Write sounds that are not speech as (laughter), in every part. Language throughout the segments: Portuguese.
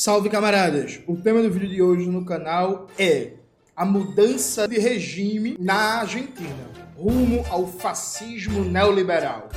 Salve camaradas! O tema do vídeo de hoje no canal é a mudança de regime na Argentina, rumo ao fascismo neoliberal.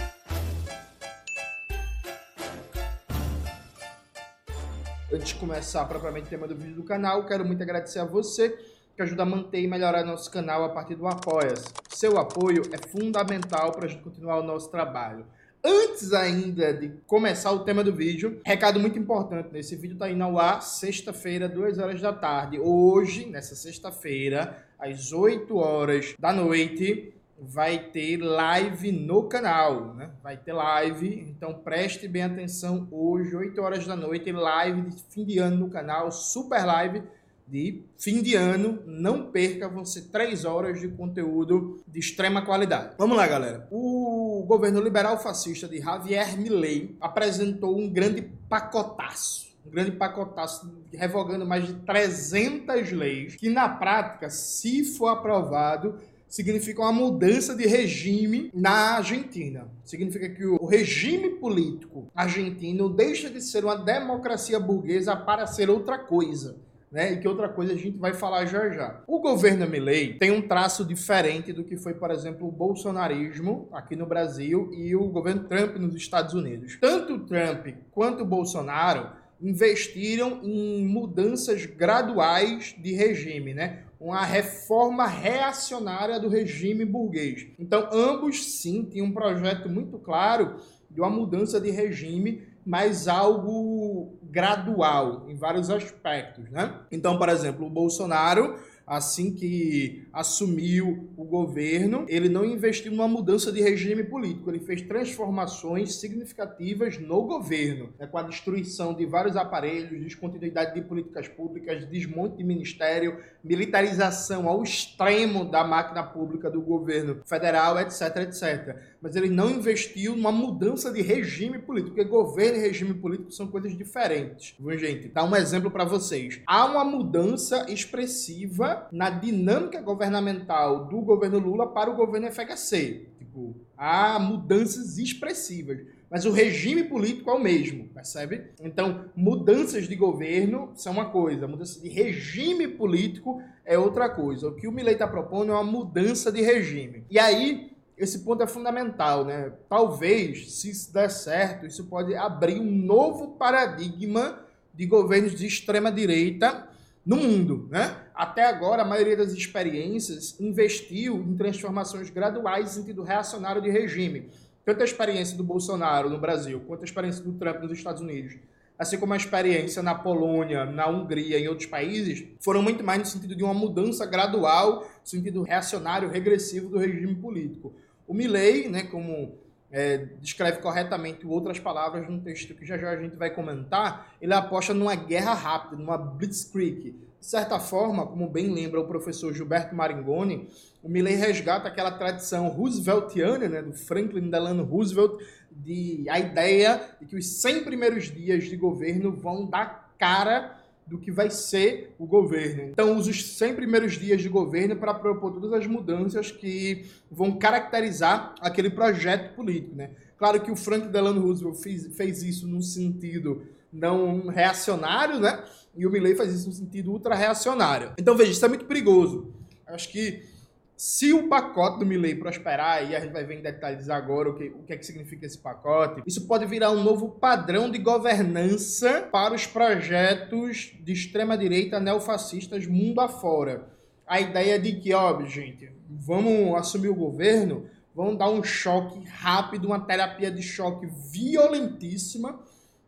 Antes de começar propriamente o tema do vídeo do canal, quero muito agradecer a você que ajuda a manter e melhorar nosso canal a partir do Apoia-se. Seu apoio é fundamental para a gente continuar o nosso trabalho. Antes ainda de começar o tema do vídeo, recado muito importante, nesse vídeo está indo ao ar sexta-feira, 2 horas da tarde. Hoje, nessa sexta-feira, às 8 horas da noite, vai ter live no canal, né? Vai ter live, então preste bem atenção hoje, 8 horas da noite, live de fim de ano no canal, super live de fim de ano. Não perca, vão ser 3 horas de conteúdo de extrema qualidade. Vamos lá, galera. O o governo liberal fascista de Javier Milei apresentou um grande pacotaço um grande pacotaço revogando mais de 300 leis, que na prática, se for aprovado, significa uma mudança de regime na Argentina. Significa que o regime político argentino deixa de ser uma democracia burguesa para ser outra coisa né? E que outra coisa a gente vai falar já já. O governo Milley tem um traço diferente do que foi, por exemplo, o bolsonarismo aqui no Brasil e o governo Trump nos Estados Unidos. Tanto o Trump quanto o Bolsonaro investiram em mudanças graduais de regime, né? Uma reforma reacionária do regime burguês. Então, ambos sim tinham um projeto muito claro de uma mudança de regime mas algo gradual em vários aspectos, né? Então, por exemplo, o Bolsonaro assim que assumiu o governo, ele não investiu numa mudança de regime político, ele fez transformações significativas no governo, né, com a destruição de vários aparelhos, descontinuidade de políticas públicas, desmonte de ministério, militarização ao extremo da máquina pública do governo federal, etc, etc. Mas ele não investiu numa mudança de regime político, porque governo e regime político são coisas diferentes. Viu, gente? Dá um exemplo para vocês. Há uma mudança expressiva na dinâmica governamental do governo Lula para o governo FHC. Tipo, há mudanças expressivas. Mas o regime político é o mesmo, percebe? Então, mudanças de governo são uma coisa, mudança de regime político é outra coisa. O que o Milei está propondo é uma mudança de regime. E aí, esse ponto é fundamental, né? Talvez, se isso der certo, isso pode abrir um novo paradigma de governos de extrema direita no mundo, né? Até agora, a maioria das experiências investiu em transformações graduais em sentido reacionário de regime. Tanto a experiência do Bolsonaro no Brasil, quanto a experiência do Trump nos Estados Unidos, assim como a experiência na Polônia, na Hungria e em outros países, foram muito mais no sentido de uma mudança gradual, no sentido reacionário, regressivo do regime político. O Milley, né, como é, descreve corretamente outras palavras num texto que já já a gente vai comentar, ele aposta numa guerra rápida, numa blitzkrieg. De certa forma, como bem lembra o professor Gilberto Maringoni, o Milley resgata aquela tradição rooseveltiana, né, do Franklin Delano Roosevelt, de a ideia de que os 100 primeiros dias de governo vão dar cara do que vai ser o governo. Então, usa os 100 primeiros dias de governo para propor todas as mudanças que vão caracterizar aquele projeto político. Né? Claro que o Frank Delano Roosevelt fez, fez isso num sentido não reacionário, né? E o Milley faz isso no sentido ultra-reacionário. Então, veja, isso é muito perigoso. Acho que se o pacote do Milley prosperar, e a gente vai ver em detalhes agora o que, o que é que significa esse pacote, isso pode virar um novo padrão de governança para os projetos de extrema-direita neofascistas mundo afora. A ideia de que, ó, gente, vamos assumir o governo, vamos dar um choque rápido, uma terapia de choque violentíssima,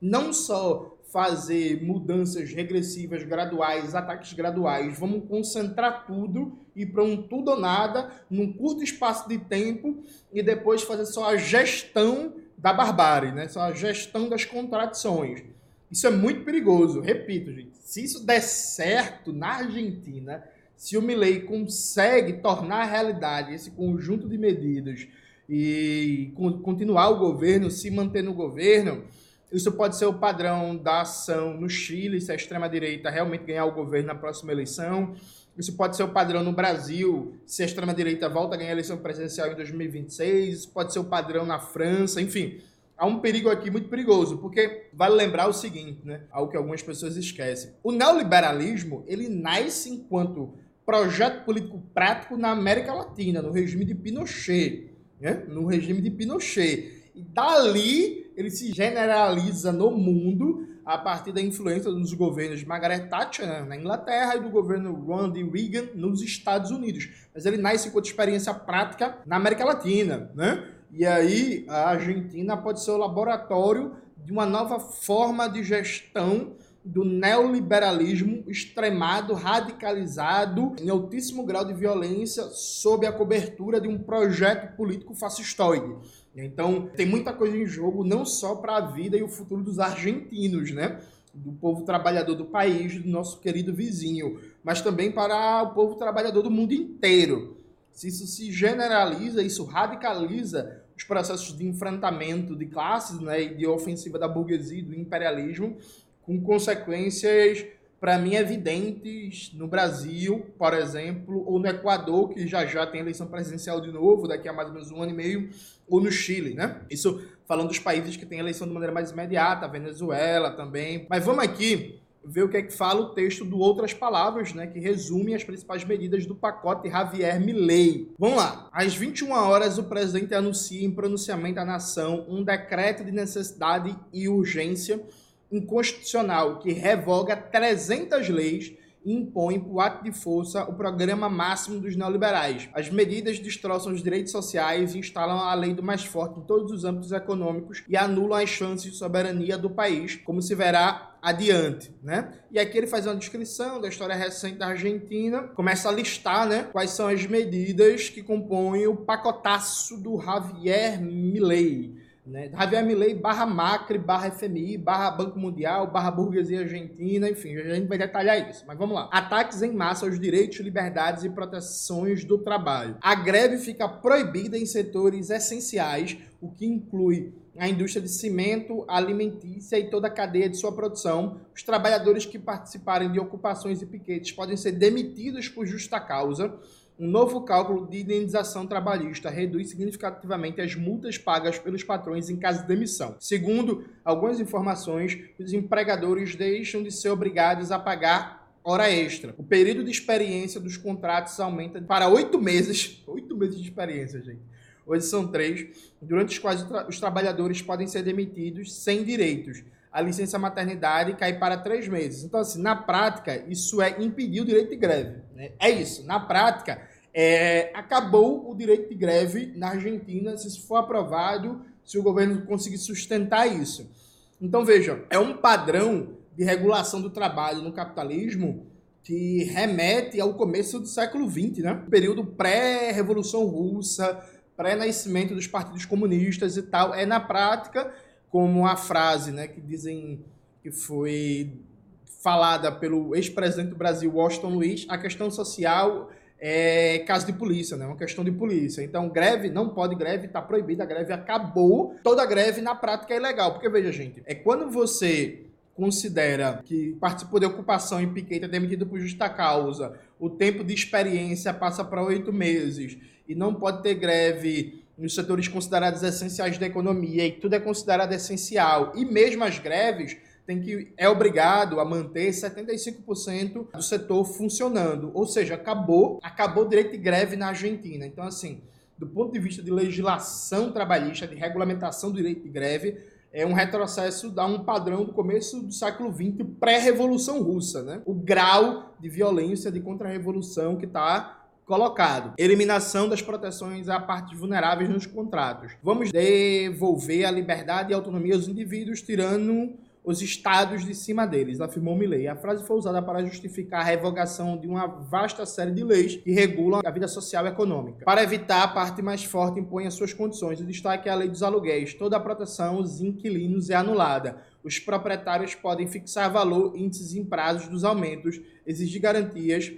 não só fazer mudanças regressivas graduais, ataques graduais. Vamos concentrar tudo e para um tudo ou nada num curto espaço de tempo e depois fazer só a gestão da barbárie, né? Só a gestão das contradições. Isso é muito perigoso. Repito, gente, se isso der certo na Argentina, se o Milley consegue tornar realidade esse conjunto de medidas e continuar o governo, se manter no governo, isso pode ser o padrão da ação no Chile, se a extrema-direita realmente ganhar o governo na próxima eleição. Isso pode ser o padrão no Brasil, se a extrema-direita volta a ganhar a eleição presidencial em 2026. Isso pode ser o padrão na França. Enfim, há um perigo aqui muito perigoso, porque vale lembrar o seguinte, né? Algo que algumas pessoas esquecem. O neoliberalismo, ele nasce enquanto projeto político prático na América Latina, no regime de Pinochet, né? No regime de Pinochet. E dali ele se generaliza no mundo a partir da influência dos governos de Margaret Thatcher na Inglaterra e do governo Ronald Reagan nos Estados Unidos. Mas ele nasce com experiência prática na América Latina, né? E aí a Argentina pode ser o laboratório de uma nova forma de gestão do neoliberalismo extremado, radicalizado, em altíssimo grau de violência, sob a cobertura de um projeto político fascistoide. Então, tem muita coisa em jogo, não só para a vida e o futuro dos argentinos, né? Do povo trabalhador do país, do nosso querido vizinho, mas também para o povo trabalhador do mundo inteiro. Se isso se generaliza, isso radicaliza os processos de enfrentamento de classes né, e de ofensiva da burguesia do imperialismo, com consequências, para mim, evidentes no Brasil, por exemplo, ou no Equador, que já já tem eleição presidencial de novo, daqui a mais ou menos um ano e meio, ou no Chile, né? Isso falando dos países que têm eleição de maneira mais imediata, Venezuela também. Mas vamos aqui ver o que é que fala o texto do Outras Palavras, né, que resume as principais medidas do pacote Javier Milei. Vamos lá. Às 21 horas, o presidente anuncia em pronunciamento à nação um decreto de necessidade e urgência inconstitucional que revoga 300 leis e impõe por ato de força o programa máximo dos neoliberais. As medidas destroçam os direitos sociais e instalam a lei do mais forte em todos os âmbitos econômicos e anulam as chances de soberania do país, como se verá adiante, né? E aqui ele faz uma descrição da história recente da Argentina, começa a listar, né, quais são as medidas que compõem o pacotaço do Javier Milei. Né? Javier Milei barra Macri, barra FMI, barra Banco Mundial, barra burguesia argentina, enfim, a gente vai detalhar isso. Mas vamos lá. Ataques em massa aos direitos, liberdades e proteções do trabalho. A greve fica proibida em setores essenciais, o que inclui a indústria de cimento, alimentícia e toda a cadeia de sua produção. Os trabalhadores que participarem de ocupações e piquetes podem ser demitidos por justa causa um novo cálculo de indenização trabalhista reduz significativamente as multas pagas pelos patrões em caso de demissão. Segundo algumas informações, os empregadores deixam de ser obrigados a pagar hora extra. O período de experiência dos contratos aumenta para oito meses. (laughs) Oito meses de experiência, gente. Hoje são três, durante os quais os trabalhadores podem ser demitidos sem direitos. A licença maternidade cai para três meses. Então, assim, na prática, isso é impedir o direito de greve. Né? É isso. Na prática, é, acabou o direito de greve na Argentina, se isso for aprovado, se o governo conseguir sustentar isso. Então, vejam, é um padrão de regulação do trabalho no capitalismo que remete ao começo do século XX, né? período pré-revolução russa, pré-nascimento dos partidos comunistas e tal. É na prática como a frase, né, que dizem que foi falada pelo ex-presidente do Brasil, Washington Luiz, a questão social é caso de polícia, né? Uma questão de polícia. Então, greve, não pode greve, está proibida, a greve acabou. Toda greve na prática é ilegal. Porque, veja, gente, é quando você considera que participou de ocupação em piquete é demitido por justa causa, o tempo de experiência passa para oito meses e não pode ter greve nos setores considerados essenciais da economia e tudo é considerado essencial, e mesmo as greves tem que é obrigado a manter 75% do setor funcionando. Ou seja, acabou, acabou o direito de greve na Argentina. Então, assim, do ponto de vista de legislação trabalhista, de regulamentação do direito de greve, é um retrocesso a um padrão do começo do século XX, pré-revolução russa, né? O grau de violência de contra-revolução que está colocado. Eliminação das proteções a partes vulneráveis nos contratos. Vamos devolver a liberdade e autonomia aos indivíduos, tirando os estados de cima deles, afirmou Milley. A frase foi usada para justificar a revogação de uma vasta série de leis que regulam a vida social e econômica. Para evitar, a parte mais forte impõe as suas condições. O destaque é a lei dos aluguéis. Toda a proteção aos inquilinos é anulada. Os proprietários podem fixar valor, índices e prazos dos aumentos, exigir garantias,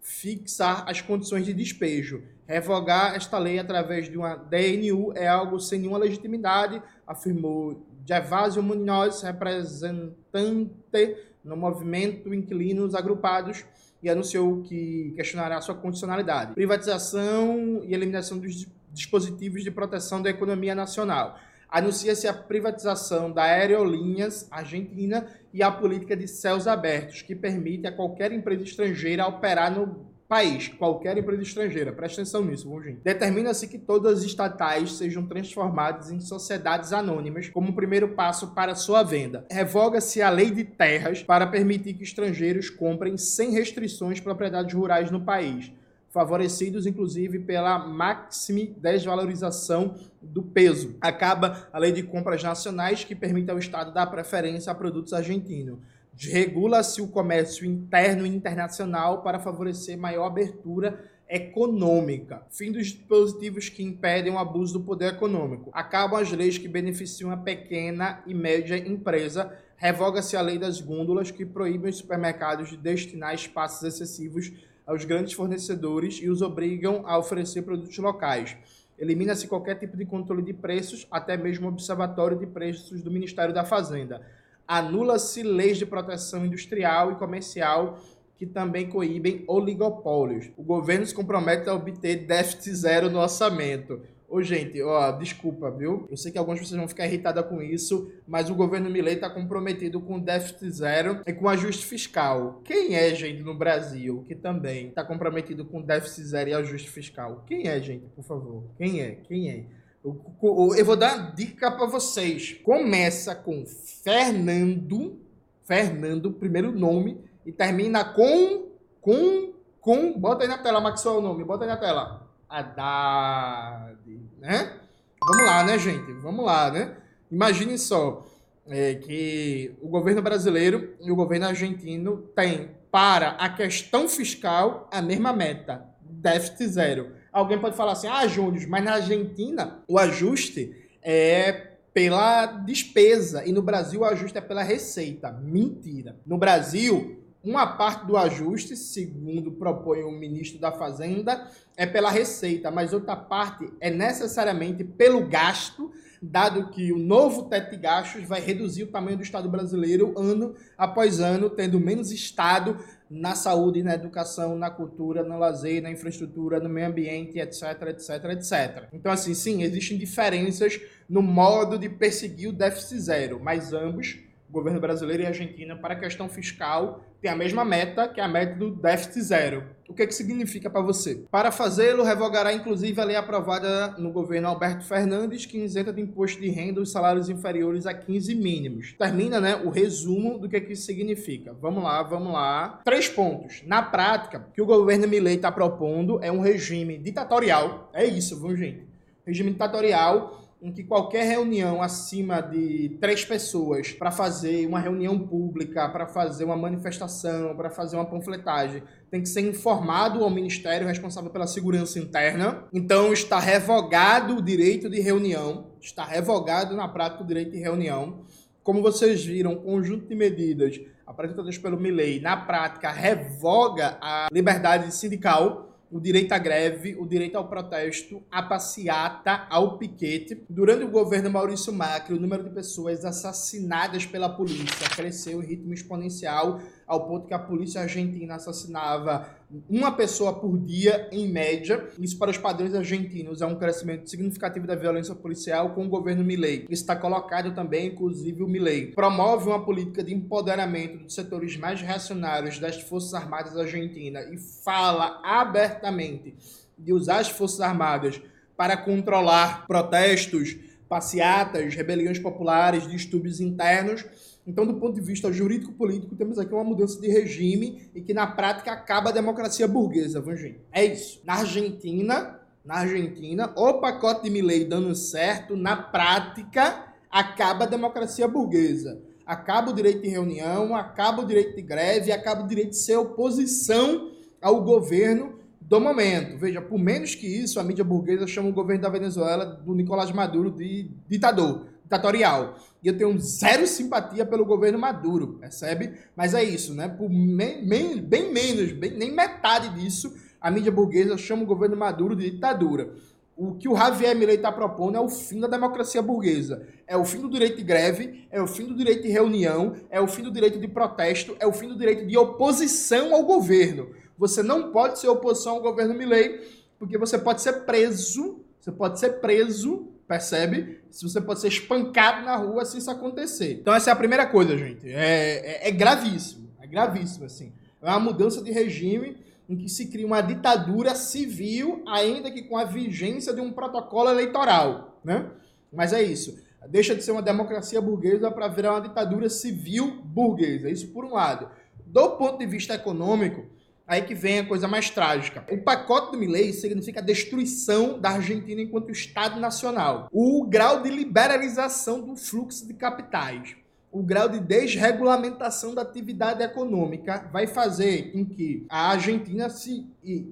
fixar as condições de despejo. Revogar esta lei através de uma DNU é algo sem nenhuma legitimidade, afirmou Gervásio Munhoz, representante no movimento Inquilinos Agrupados, e anunciou que questionará sua condicionalidade. Privatização e eliminação dos dispositivos de proteção da economia nacional. anuncia-se a privatização da Aerolinhas Argentina e a política de céus abertos, que permite a qualquer empresa estrangeira operar no país, qualquer empresa estrangeira, presta atenção nisso, gente. Determina-se que todas as estatais sejam transformadas em sociedades anônimas como primeiro passo para sua venda. Revoga-se a lei de terras para permitir que estrangeiros comprem sem restrições propriedades rurais no país favorecidos inclusive pela máxima desvalorização do peso. Acaba a lei de compras nacionais que permite ao Estado dar preferência a produtos argentinos. Regula-se o comércio interno e internacional para favorecer maior abertura econômica. Fim dos dispositivos que impedem o abuso do poder econômico. Acabam as leis que beneficiam a pequena e média empresa. Revoga-se a lei das gôndolas que proíbe os supermercados de destinar espaços excessivos aos grandes fornecedores e os obrigam a oferecer produtos locais. Elimina-se qualquer tipo de controle de preços, até mesmo o observatório de preços do Ministério da Fazenda. Anula-se leis de proteção industrial e comercial que também coíbem oligopólios. O governo se compromete a obter déficit zero no orçamento. Ô, gente, ó, desculpa, viu? Eu sei que algumas pessoas vão ficar irritadas com isso, mas o governo Milei está comprometido com déficit zero e com ajuste fiscal. Quem é, gente, no Brasil que também está comprometido com déficit zero e ajuste fiscal? Quem é, gente, por favor? Quem é? Quem é? Eu vou dar uma dica para vocês. Começa com Fernando, Fernando, primeiro nome, e termina com, com, com. Bota aí na tela, Maxwell, o nome. Bota aí na tela. Haddad, né? Vamos lá, né, gente? Vamos lá, né? Imagine só é, que o governo brasileiro e o governo argentino têm para a questão fiscal a mesma meta, déficit zero. Alguém pode falar assim, ah, Júnior, mas na Argentina o ajuste é pela despesa e no Brasil o ajuste é pela receita. Mentira. No Brasil, uma parte do ajuste, segundo propõe o ministro da Fazenda, é pela receita, mas outra parte é necessariamente pelo gasto, dado que o novo teto de gastos vai reduzir o tamanho do Estado brasileiro ano após ano, tendo menos Estado na saúde, na educação, na cultura, no lazer, na infraestrutura, no meio ambiente, etc, etc, etc. Então, assim, sim, existem diferenças no modo de perseguir o déficit zero, mas ambos governo brasileiro e Argentina, para a questão fiscal, tem a mesma meta, que é a meta do déficit zero. O que, que significa para você? Para fazê-lo, revogará inclusive a lei aprovada no governo Alberto Fernandes, que isenta de imposto de renda os salários inferiores a 15 mínimos. Termina né, o resumo do que, que isso significa. Vamos lá, vamos lá. Três pontos. Na prática, o que o governo Milei está propondo é um regime ditatorial. É isso, vamos, gente. Regime ditatorial em que qualquer reunião acima de três pessoas para fazer uma reunião pública, para fazer uma manifestação, para fazer uma panfletagem, tem que ser informado ao Ministério responsável pela segurança interna. Então está revogado o direito de reunião, está revogado na prática o direito de reunião. Como vocês viram, conjunto de medidas apresentadas pelo Milei, na prática, revoga a liberdade sindical o direito à greve, o direito ao protesto, à passeata, ao piquete. Durante o governo Maurício Macri, o número de pessoas assassinadas pela polícia cresceu em ritmo exponencial, ao ponto que a polícia argentina assassinava uma pessoa por dia, em média. Isso, para os padrões argentinos, é um crescimento significativo da violência policial com o governo Milei. Está colocado também, inclusive, o Milei. Promove uma política de empoderamento dos setores mais reacionários das Forças Armadas Argentinas e fala abertamente de usar as Forças Armadas para controlar protestos, passeatas, rebeliões populares, distúrbios internos então, do ponto de vista jurídico-político, temos aqui uma mudança de regime e que na prática acaba a democracia burguesa, Vangin. É isso. Na Argentina, na Argentina, o pacote de Milley dando certo, na prática acaba a democracia burguesa. Acaba o direito de reunião, acaba o direito de greve, acaba o direito de ser oposição ao governo do momento. Veja, por menos que isso, a mídia burguesa chama o governo da Venezuela, do Nicolás Maduro, de ditador ditatorial. E eu tenho zero simpatia pelo governo Maduro, percebe? Mas é isso, né? Por bem menos, bem, nem metade disso, a mídia burguesa chama o governo Maduro de ditadura. O que o Javier Milei está propondo é o fim da democracia burguesa. É o fim do direito de greve, é o fim do direito de reunião, é o fim do direito de protesto, é o fim do direito de oposição ao governo. Você não pode ser oposição ao governo Milei, porque você pode ser preso, você pode ser preso Percebe? Se você pode ser espancado na rua se isso acontecer. Então essa é a primeira coisa, gente. É, é, é gravíssimo. É gravíssimo, assim. É uma mudança de regime em que se cria uma ditadura civil, ainda que com a vigência de um protocolo eleitoral, né? Mas é isso. Deixa de ser uma democracia burguesa para virar uma ditadura civil burguesa. Isso por um lado. Do ponto de vista econômico, aí que vem a coisa mais trágica. O pacote do Milley significa a destruição da Argentina enquanto Estado nacional. O grau de liberalização do fluxo de capitais o grau de desregulamentação da atividade econômica vai fazer com que a Argentina se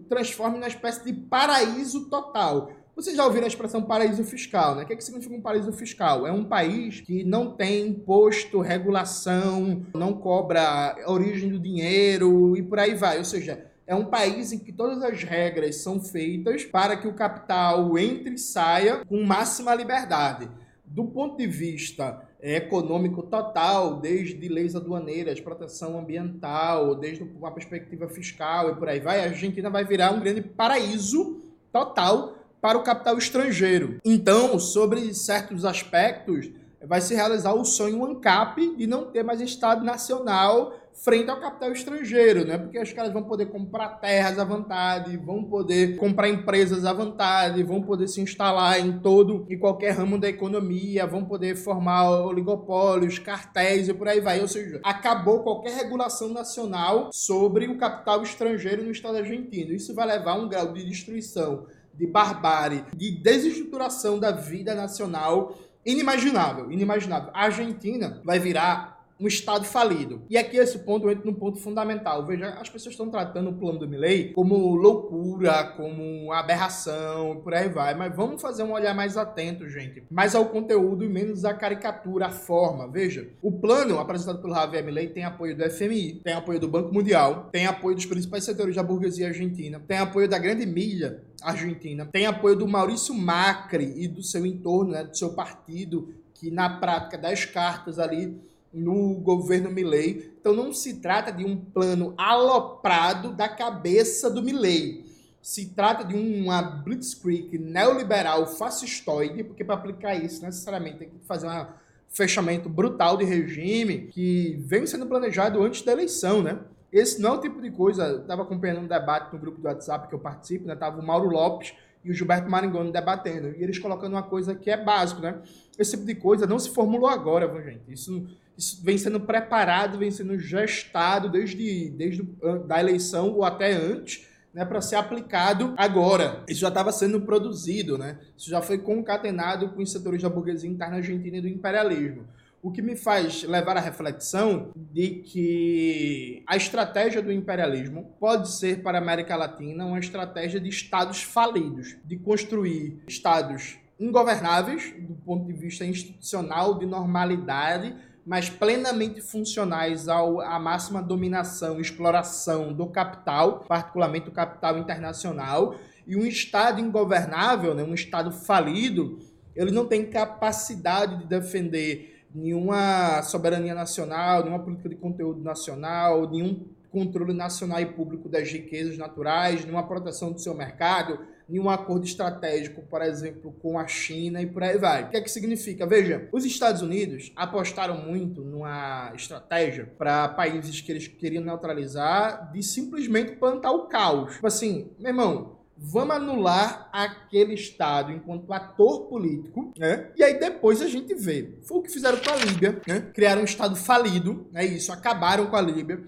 transforme numa espécie de paraíso total. Vocês já ouviram a expressão paraíso fiscal, né? O que, é que significa um paraíso fiscal? É um país que não tem imposto, regulação, não cobra origem do dinheiro e por aí vai. Ou seja, é um país em que todas as regras são feitas para que o capital entre e saia com máxima liberdade. Do ponto de vista econômico total, desde leis aduaneiras, proteção ambiental, desde uma perspectiva fiscal e por aí vai, a Argentina vai virar um grande paraíso total para o capital estrangeiro. Então, sobre certos aspectos, vai se realizar o sonho ANCAP de não ter mais Estado Nacional frente ao capital estrangeiro, né? Porque os caras vão poder comprar terras à vontade, vão poder comprar empresas à vontade, vão poder se instalar em todo e qualquer ramo da economia, vão poder formar oligopólios, cartéis e por aí vai. Ou seja, acabou qualquer regulação nacional sobre o capital estrangeiro no Estado argentino. Isso vai levar a um grau de destruição, de barbárie, de desestruturação da vida nacional inimaginável, inimaginável. A Argentina vai virar um Estado falido. E aqui esse ponto entra num ponto fundamental. Veja, as pessoas estão tratando o plano do Milley como loucura, como aberração, por aí vai. Mas vamos fazer um olhar mais atento, gente. Mais ao conteúdo e menos à caricatura, à forma. Veja, o plano apresentado pelo Javier Milley tem apoio do FMI, tem apoio do Banco Mundial, tem apoio dos principais setores da burguesia argentina, tem apoio da grande mídia argentina, tem apoio do Maurício Macri e do seu entorno, né, do seu partido, que na prática das cartas ali no governo Milley. Então não se trata de um plano aloprado da cabeça do Milley. Se trata de uma blitzkrieg neoliberal fascistoide, porque para aplicar isso necessariamente tem que fazer um fechamento brutal de regime que vem sendo planejado antes da eleição, né? Esse não é o tipo de coisa. Estava acompanhando um debate no grupo do WhatsApp que eu participo, né? Tava o Mauro Lopes e o Gilberto Maringoni debatendo. E eles colocando uma coisa que é básico, né? Esse tipo de coisa não se formulou agora, gente? Isso isso vem sendo preparado, vem sendo gestado desde, desde da eleição ou até antes, né, para ser aplicado agora. Isso já estava sendo produzido, né? Isso já foi concatenado com os setores da burguesia interna argentina e do imperialismo. O que me faz levar à reflexão de que a estratégia do imperialismo pode ser para a América Latina uma estratégia de estados falidos, de construir estados ingovernáveis do ponto de vista institucional, de normalidade, mas plenamente funcionais ao, à máxima dominação e exploração do capital, particularmente o capital internacional, e um Estado ingovernável, né, um Estado falido, ele não tem capacidade de defender nenhuma soberania nacional, nenhuma política de conteúdo nacional, nenhum controle nacional e público das riquezas naturais, nenhuma proteção do seu mercado, nenhum acordo estratégico, por exemplo, com a China e por aí vai. O que é que significa? Veja, os Estados Unidos apostaram muito numa estratégia para países que eles queriam neutralizar de simplesmente plantar o caos. Tipo assim, meu irmão, vamos anular aquele Estado enquanto ator político, né? E aí depois a gente vê. Foi o que fizeram com a Líbia, né? Criaram um Estado falido, é isso, acabaram com a Líbia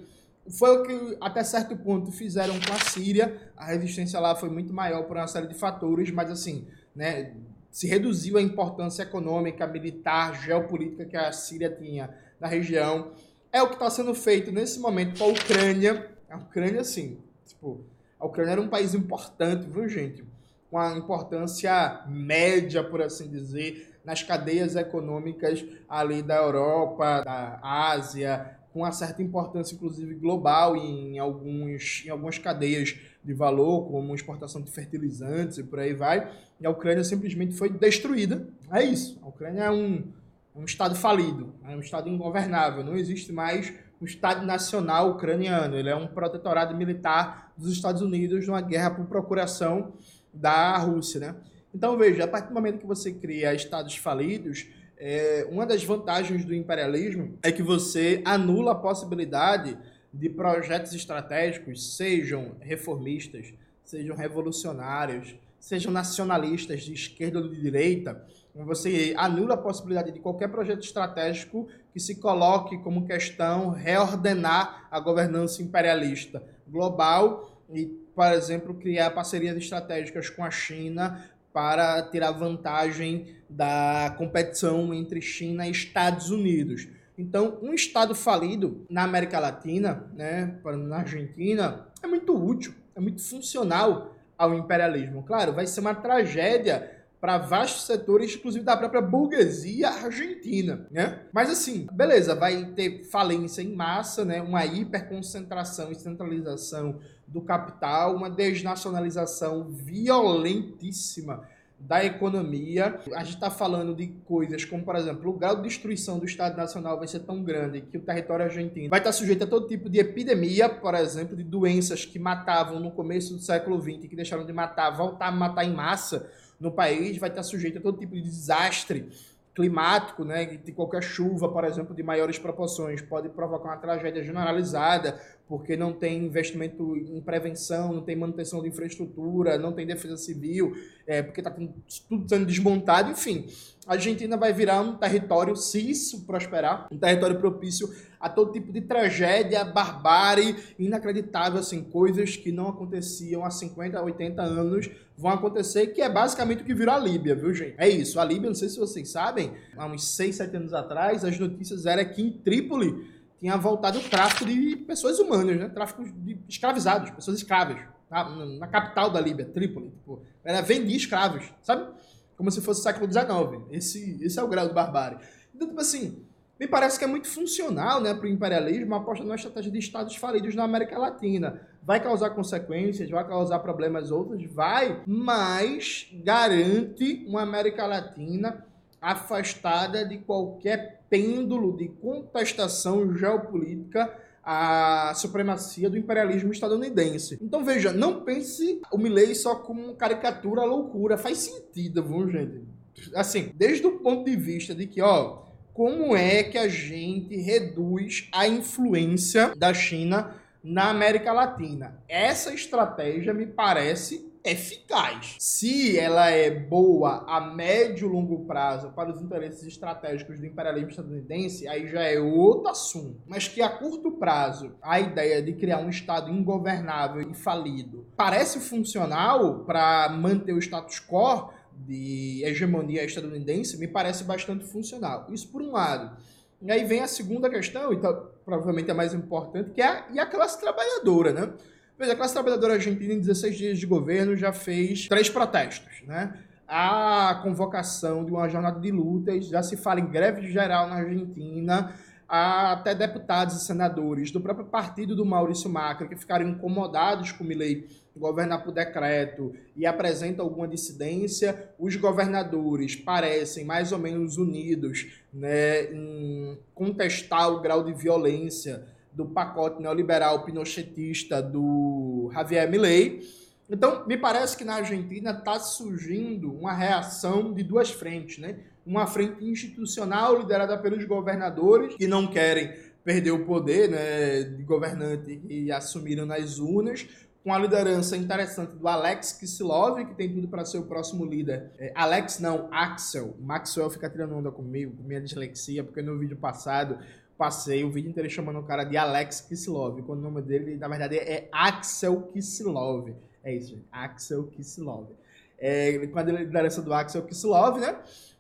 foi o que até certo ponto fizeram com a Síria. A resistência lá foi muito maior por uma série de fatores, mas assim, né, se reduziu a importância econômica, militar, geopolítica que a Síria tinha na região. É o que está sendo feito nesse momento com a Ucrânia. A Ucrânia, sim, tipo, a Ucrânia era um país importante, viu, gente? Com a importância média, por assim dizer, nas cadeias econômicas ali da Europa, da Ásia, com uma certa importância, inclusive global, em, alguns, em algumas cadeias de valor, como exportação de fertilizantes e por aí vai. E a Ucrânia simplesmente foi destruída. É isso. A Ucrânia é um, é um Estado falido, é um Estado ingovernável. Não existe mais um Estado nacional ucraniano. Ele é um protetorado militar dos Estados Unidos numa guerra por procuração da Rússia, né? Então, veja, a partir do momento que você cria estados falidos, é, uma das vantagens do imperialismo é que você anula a possibilidade de projetos estratégicos, sejam reformistas, sejam revolucionários, sejam nacionalistas de esquerda ou de direita, você anula a possibilidade de qualquer projeto estratégico que se coloque como questão reordenar a governança imperialista global e, por exemplo, criar parcerias estratégicas com a China para tirar vantagem da competição entre China e Estados Unidos. Então, um Estado falido na América Latina, né, na Argentina, é muito útil, é muito funcional ao imperialismo. Claro, vai ser uma tragédia para vastos setores, inclusive da própria burguesia argentina, né? Mas assim, beleza, vai ter falência em massa, né? Uma hiperconcentração e centralização do capital, uma desnacionalização violentíssima da economia. A gente está falando de coisas como, por exemplo, o grau de destruição do Estado Nacional vai ser tão grande que o território argentino vai estar sujeito a todo tipo de epidemia, por exemplo, de doenças que matavam no começo do século XX, que deixaram de matar, voltar a matar em massa no país, vai estar sujeito a todo tipo de desastre climático, né, de qualquer chuva, por exemplo, de maiores proporções, pode provocar uma tragédia generalizada, porque não tem investimento em prevenção, não tem manutenção de infraestrutura, não tem defesa civil, é, porque está tudo sendo desmontado, enfim. A Argentina vai virar um território, se isso prosperar, um território propício a todo tipo de tragédia, barbárie, inacreditável, assim, coisas que não aconteciam há 50, 80 anos vão acontecer, que é basicamente o que virou a Líbia, viu, gente? É isso, a Líbia, não sei se vocês sabem, há uns 6, 7 anos atrás, as notícias eram que em Trípoli tinha voltado o tráfico de pessoas humanas, né? Tráfico de escravizados, pessoas escravas, tá? na capital da Líbia, Trípoli. Tipo, ela vendia escravos, sabe? Como se fosse o século XIX. Esse, esse é o grau de barbárie. Então, tipo assim, me parece que é muito funcional né, para o imperialismo a aposta numa estratégia de estados falidos na América Latina. Vai causar consequências, vai causar problemas outros? Vai, mas garante uma América Latina afastada de qualquer pêndulo de contestação geopolítica à supremacia do imperialismo estadunidense. Então veja, não pense o Milley só como caricatura loucura, faz sentido, viu, gente? Assim, desde o ponto de vista de que, ó, como é que a gente reduz a influência da China na América Latina? Essa estratégia me parece eficaz. Se ela é boa a médio e longo prazo para os interesses estratégicos do imperialismo estadunidense, aí já é outro assunto. Mas que a curto prazo a ideia de criar um Estado ingovernável e falido parece funcional para manter o status quo de hegemonia estadunidense, me parece bastante funcional. Isso por um lado. E aí vem a segunda questão, então, provavelmente a mais importante, que é a, e a classe trabalhadora, né? Veja, a classe trabalhadora argentina, em 16 dias de governo, já fez três protestos, né? A convocação de uma jornada de lutas, já se fala em greve geral na Argentina, até deputados e senadores do próprio partido do Maurício Macri que ficaram incomodados com o Milei governar por decreto e apresenta alguma dissidência, os governadores parecem mais ou menos unidos né, em contestar o grau de violência do pacote neoliberal pinochetista do Javier Milei. Então, me parece que na Argentina está surgindo uma reação de duas frentes, né? Uma frente institucional liderada pelos governadores que não querem perder o poder né, de governante que assumiram nas urnas, com a liderança interessante do Alex Kisilov, que tem tudo para ser o próximo líder. É, Alex não, Axel. Maxwell fica tirando onda comigo, com minha dislexia, porque no vídeo passado passei o vídeo inteiro chamando o cara de Alex Kisilov, quando o nome dele, na verdade, é Axel Kisilov. É isso, gente. Axel Kisilov. É, com a liderança do Axel Kisilov, né?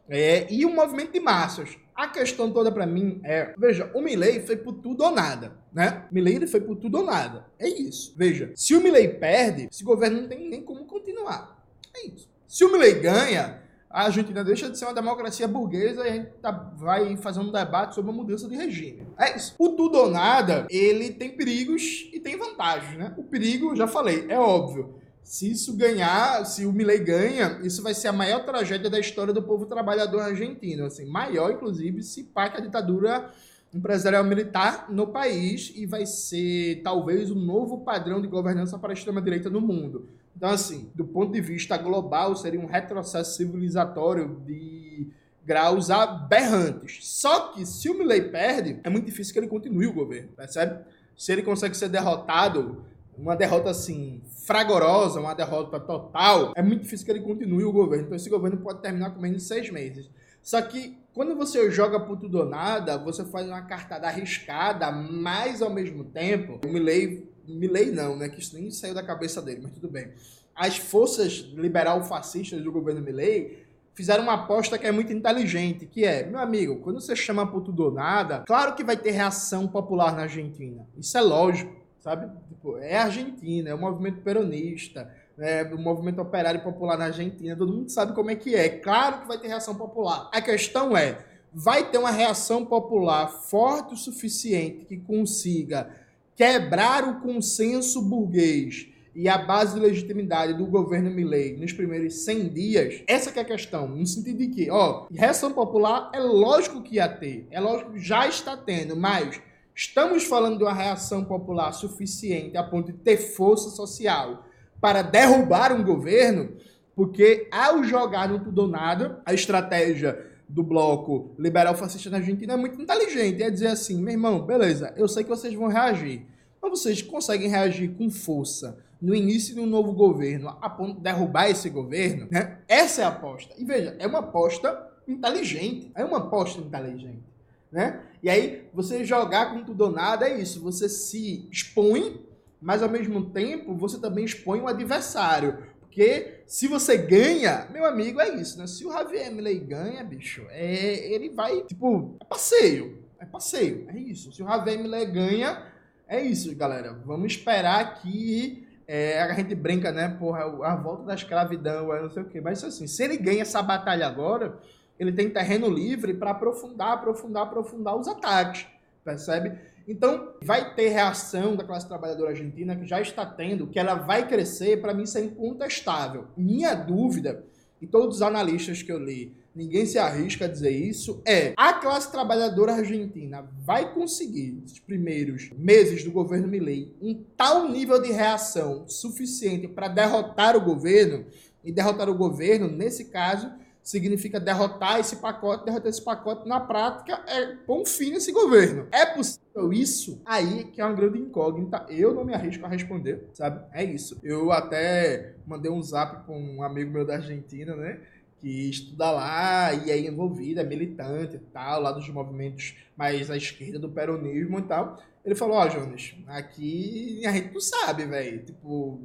É, e o movimento de massas. A questão toda para mim é, veja, o Milley foi por tudo ou nada, né? Milley ele foi por tudo ou nada. É isso. Veja, se o Milley perde, esse governo não tem nem como continuar. É isso. Se o Milley ganha, a Argentina deixa de ser uma democracia burguesa e a gente tá, vai fazer um debate sobre a mudança de regime. É isso. O tudo ou nada, ele tem perigos e tem vantagens, né? O perigo, já falei, é óbvio. Se isso ganhar, se o Milley ganha, isso vai ser a maior tragédia da história do povo trabalhador argentino. Assim, maior, inclusive, se que a ditadura empresarial militar no país e vai ser talvez o novo padrão de governança para a extrema-direita no mundo. Então, assim, do ponto de vista global, seria um retrocesso civilizatório de graus aberrantes. Só que se o Milley perde, é muito difícil que ele continue o governo, percebe? Se ele consegue ser derrotado, uma derrota assim, fragorosa, uma derrota total, é muito difícil que ele continue o governo. Então esse governo pode terminar com menos de seis meses. Só que quando você joga por tudo ou nada, você faz uma cartada arriscada, mas ao mesmo tempo, o Milley, Milley não, né? Que isso nem saiu da cabeça dele, mas tudo bem. As forças liberal-fascistas do governo Milley fizeram uma aposta que é muito inteligente, que é, meu amigo, quando você chama por tudo ou nada, claro que vai ter reação popular na Argentina. Isso é lógico, sabe? Tipo, é Argentina, é o movimento peronista, é o movimento operário popular na Argentina, todo mundo sabe como é que é. Claro que vai ter reação popular. A questão é, vai ter uma reação popular forte o suficiente que consiga quebrar o consenso burguês e a base de legitimidade do governo Milley nos primeiros 100 dias, essa é a questão, no sentido de que, ó, reação popular é lógico que ia ter, é lógico que já está tendo, mas estamos falando de uma reação popular suficiente a ponto de ter força social para derrubar um governo, porque ao jogar no tudo ou nada, a estratégia do bloco liberal fascista na Argentina é muito inteligente, é dizer assim, meu irmão, beleza, eu sei que vocês vão reagir, mas vocês conseguem reagir com força no início de um novo governo, a ponto de derrubar esse governo, né? Essa é a aposta. E veja, é uma aposta inteligente. É uma aposta inteligente. Né? E aí, você jogar com tudo ou nada é isso. Você se expõe, mas ao mesmo tempo você também expõe o adversário. Porque se você ganha, meu amigo, é isso, né? Se o Javier Emily ganha, bicho, é, ele vai, tipo, é passeio. É passeio, é isso. Se o Javier Emily ganha, é isso, galera. Vamos esperar que é, a gente brinca, né? Porra, a volta da escravidão, não sei o quê. Mas assim, se ele ganha essa batalha agora, ele tem terreno livre para aprofundar, aprofundar, aprofundar os ataques. Percebe? Então, vai ter reação da classe trabalhadora argentina, que já está tendo, que ela vai crescer, para mim isso é incontestável. Minha dúvida, e todos os analistas que eu li, ninguém se arrisca a dizer isso, é a classe trabalhadora argentina vai conseguir, nos primeiros meses do governo Milei, um tal nível de reação suficiente para derrotar o governo, e derrotar o governo, nesse caso, significa derrotar esse pacote, derrotar esse pacote na prática é pôr um fim nesse governo. É possível isso? Aí que é uma grande incógnita. Eu não me arrisco a responder, sabe? É isso. Eu até mandei um zap para um amigo meu da Argentina, né? que estuda lá e é envolvido, é militante e tal, lá dos movimentos mais à esquerda do peronismo e tal. Ele falou, ó, oh, Jonas, aqui a gente não sabe, velho. Tipo,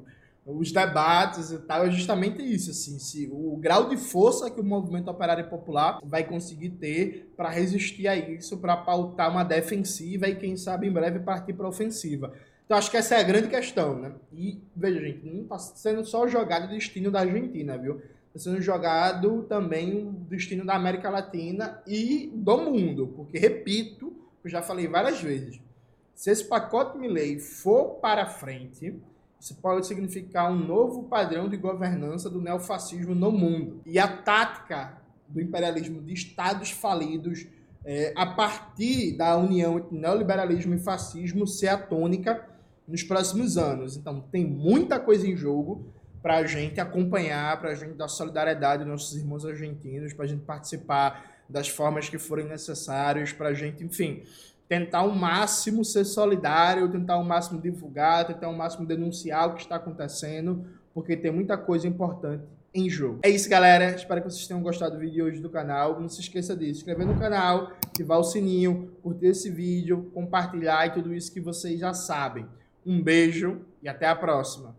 os debates e tal é justamente isso, assim, se o grau de força que o movimento operário popular vai conseguir ter para resistir a isso, para pautar uma defensiva e quem sabe em breve partir para ofensiva. Então acho que essa é a grande questão, né? E veja, gente, não está sendo só jogado o destino da Argentina, viu? Tá sendo jogado também o destino da América Latina e do mundo, porque, repito, eu já falei várias vezes, se esse pacote Milley for para frente, isso pode significar um novo padrão de governança do neofascismo no mundo. E a tática do imperialismo de estados falidos, é, a partir da união entre neoliberalismo e fascismo, ser a tônica nos próximos anos. Então, tem muita coisa em jogo para a gente acompanhar, para a gente dar solidariedade aos nossos irmãos argentinos, para a gente participar das formas que forem necessárias, para a gente, enfim, tentar ao máximo ser solidário, tentar ao máximo divulgar, tentar ao máximo denunciar o que está acontecendo, porque tem muita coisa importante em jogo. É isso, galera. Espero que vocês tenham gostado do vídeo de hoje do canal. Não se esqueça de se inscrever no canal, ativar o sininho, curtir esse vídeo, compartilhar e tudo isso que vocês já sabem. Um beijo e até a próxima.